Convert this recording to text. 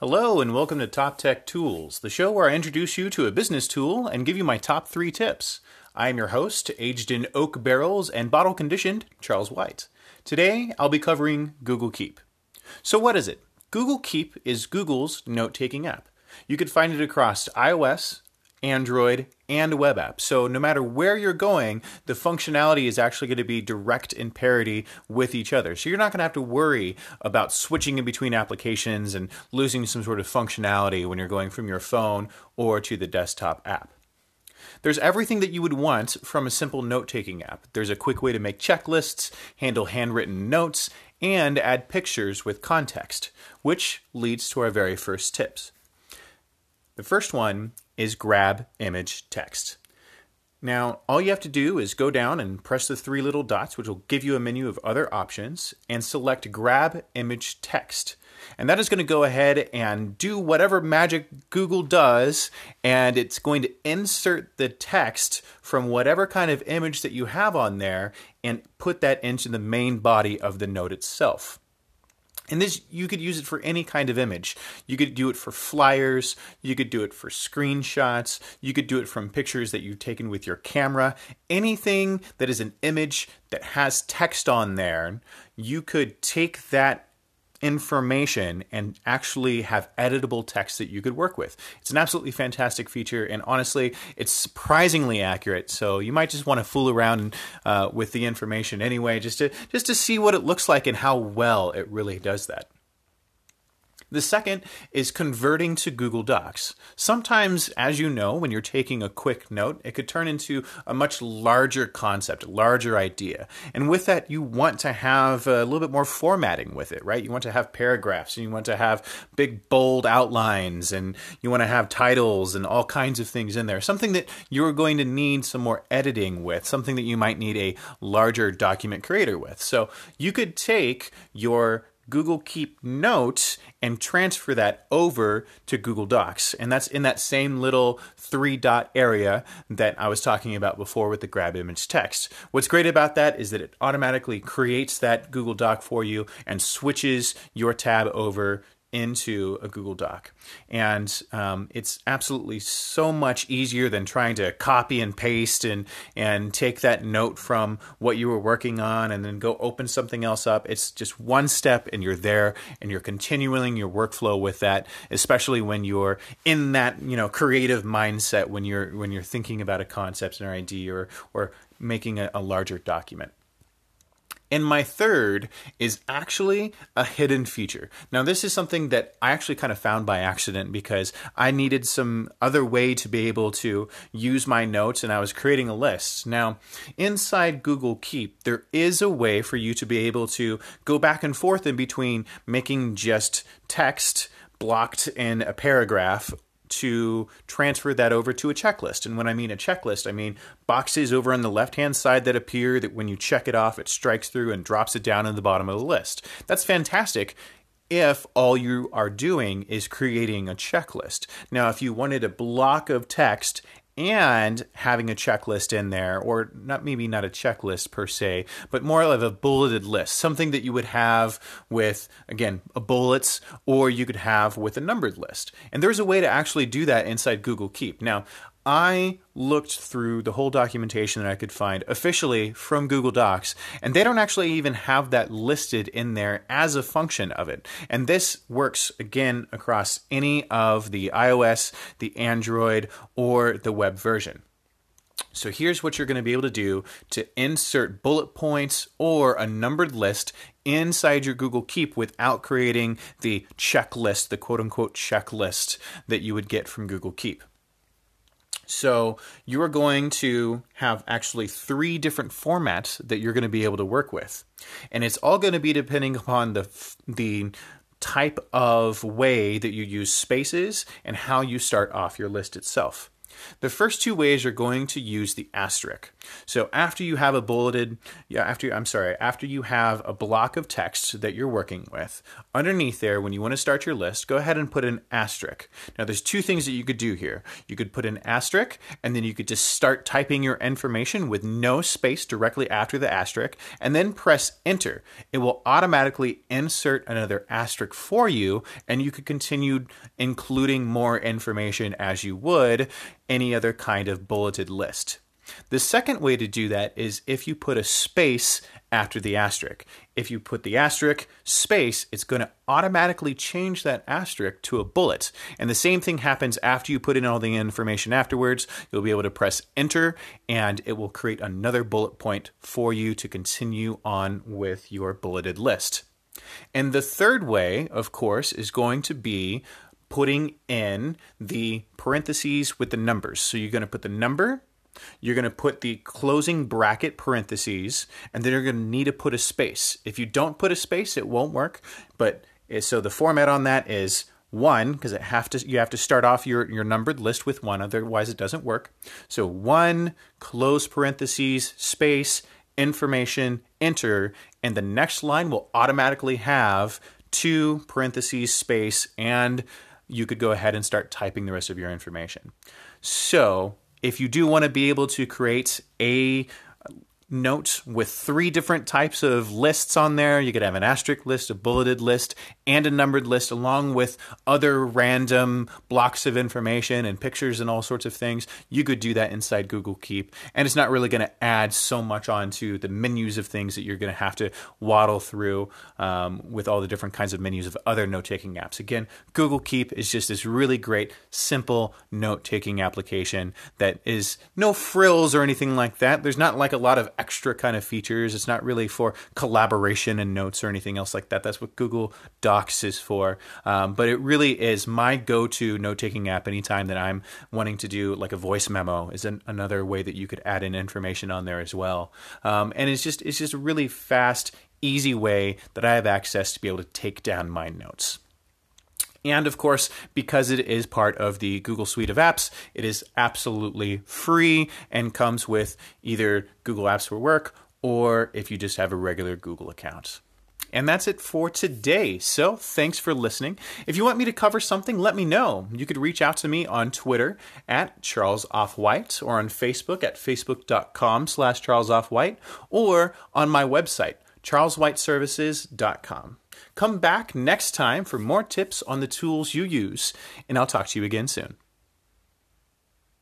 Hello, and welcome to Top Tech Tools, the show where I introduce you to a business tool and give you my top three tips. I am your host, aged in oak barrels and bottle conditioned, Charles White. Today, I'll be covering Google Keep. So, what is it? Google Keep is Google's note taking app. You can find it across iOS, Android, and web app. So no matter where you're going, the functionality is actually going to be direct in parity with each other. So you're not going to have to worry about switching in between applications and losing some sort of functionality when you're going from your phone or to the desktop app. There's everything that you would want from a simple note taking app. There's a quick way to make checklists, handle handwritten notes, and add pictures with context, which leads to our very first tips. The first one is grab image text. Now, all you have to do is go down and press the three little dots, which will give you a menu of other options, and select Grab Image Text. And that is going to go ahead and do whatever magic Google does, and it's going to insert the text from whatever kind of image that you have on there and put that into the main body of the note itself. And this, you could use it for any kind of image. You could do it for flyers, you could do it for screenshots, you could do it from pictures that you've taken with your camera. Anything that is an image that has text on there, you could take that information and actually have editable text that you could work with. It's an absolutely fantastic feature, and honestly, it's surprisingly accurate. So you might just want to fool around uh, with the information anyway, just to just to see what it looks like and how well it really does that. The second is converting to Google Docs. Sometimes, as you know, when you're taking a quick note, it could turn into a much larger concept, larger idea. And with that, you want to have a little bit more formatting with it, right? You want to have paragraphs and you want to have big, bold outlines and you want to have titles and all kinds of things in there. Something that you're going to need some more editing with, something that you might need a larger document creator with. So you could take your Google Keep Notes and transfer that over to Google Docs. And that's in that same little three dot area that I was talking about before with the grab image text. What's great about that is that it automatically creates that Google Doc for you and switches your tab over into a Google Doc. And um, it's absolutely so much easier than trying to copy and paste and, and take that note from what you were working on and then go open something else up. It's just one step and you're there and you're continuing your workflow with that, especially when you're in that, you know, creative mindset when you're when you're thinking about a concept or idea or or making a, a larger document. And my third is actually a hidden feature. Now, this is something that I actually kind of found by accident because I needed some other way to be able to use my notes and I was creating a list. Now, inside Google Keep, there is a way for you to be able to go back and forth in between making just text blocked in a paragraph to transfer that over to a checklist. And when I mean a checklist, I mean boxes over on the left hand side that appear that when you check it off, it strikes through and drops it down in the bottom of the list. That's fantastic if all you are doing is creating a checklist. Now, if you wanted a block of text and having a checklist in there, or not maybe not a checklist per se, but more of a bulleted list, something that you would have with, again, a bullets, or you could have with a numbered list. And there's a way to actually do that inside Google Keep. Now, I looked through the whole documentation that I could find officially from Google Docs, and they don't actually even have that listed in there as a function of it. And this works again across any of the iOS, the Android, or the web version. So here's what you're going to be able to do to insert bullet points or a numbered list inside your Google Keep without creating the checklist, the quote unquote checklist that you would get from Google Keep. So you are going to have actually three different formats that you're going to be able to work with. And it's all going to be depending upon the the type of way that you use spaces and how you start off your list itself. The first two ways you're going to use the asterisk. So after you have a bulleted, yeah, after I'm sorry, after you have a block of text that you're working with, underneath there, when you want to start your list, go ahead and put an asterisk. Now, there's two things that you could do here. You could put an asterisk, and then you could just start typing your information with no space directly after the asterisk, and then press enter. It will automatically insert another asterisk for you, and you could continue including more information as you would any other kind of bulleted list. The second way to do that is if you put a space after the asterisk. If you put the asterisk space, it's going to automatically change that asterisk to a bullet. And the same thing happens after you put in all the information afterwards. You'll be able to press enter and it will create another bullet point for you to continue on with your bulleted list. And the third way, of course, is going to be putting in the parentheses with the numbers. So you're going to put the number, you're going to put the closing bracket parentheses, and then you're going to need to put a space. If you don't put a space, it won't work. But eh, so the format on that is one because it have to you have to start off your your numbered list with one otherwise it doesn't work so one close parentheses space information enter and the next line will automatically have two parentheses space and you could go ahead and start typing the rest of your information. So, if you do want to be able to create a note with three different types of lists on there. You could have an asterisk list, a bulleted list, and a numbered list, along with other random blocks of information and pictures and all sorts of things. You could do that inside Google Keep. And it's not really going to add so much onto the menus of things that you're going to have to waddle through um, with all the different kinds of menus of other note taking apps. Again, Google Keep is just this really great, simple note taking application that is no frills or anything like that. There's not like a lot of extra kind of features. It's not really for collaboration and notes or anything else like that. That's what Google Docs is for. Um, but it really is my go to note taking app anytime that I'm wanting to do like a voice memo, is an, another way that you could add in information on there as well. Um, and it's just, it's just a really fast, easy way that I have access to be able to take down my notes. And of course, because it is part of the Google Suite of Apps, it is absolutely free and comes with either Google Apps for Work or if you just have a regular Google account. And that's it for today. So thanks for listening. If you want me to cover something, let me know. You could reach out to me on Twitter at Charles Offwhite or on Facebook at facebook.com slash Charles Offwhite or on my website, charleswhiteservices.com. Come back next time for more tips on the tools you use, and I'll talk to you again soon.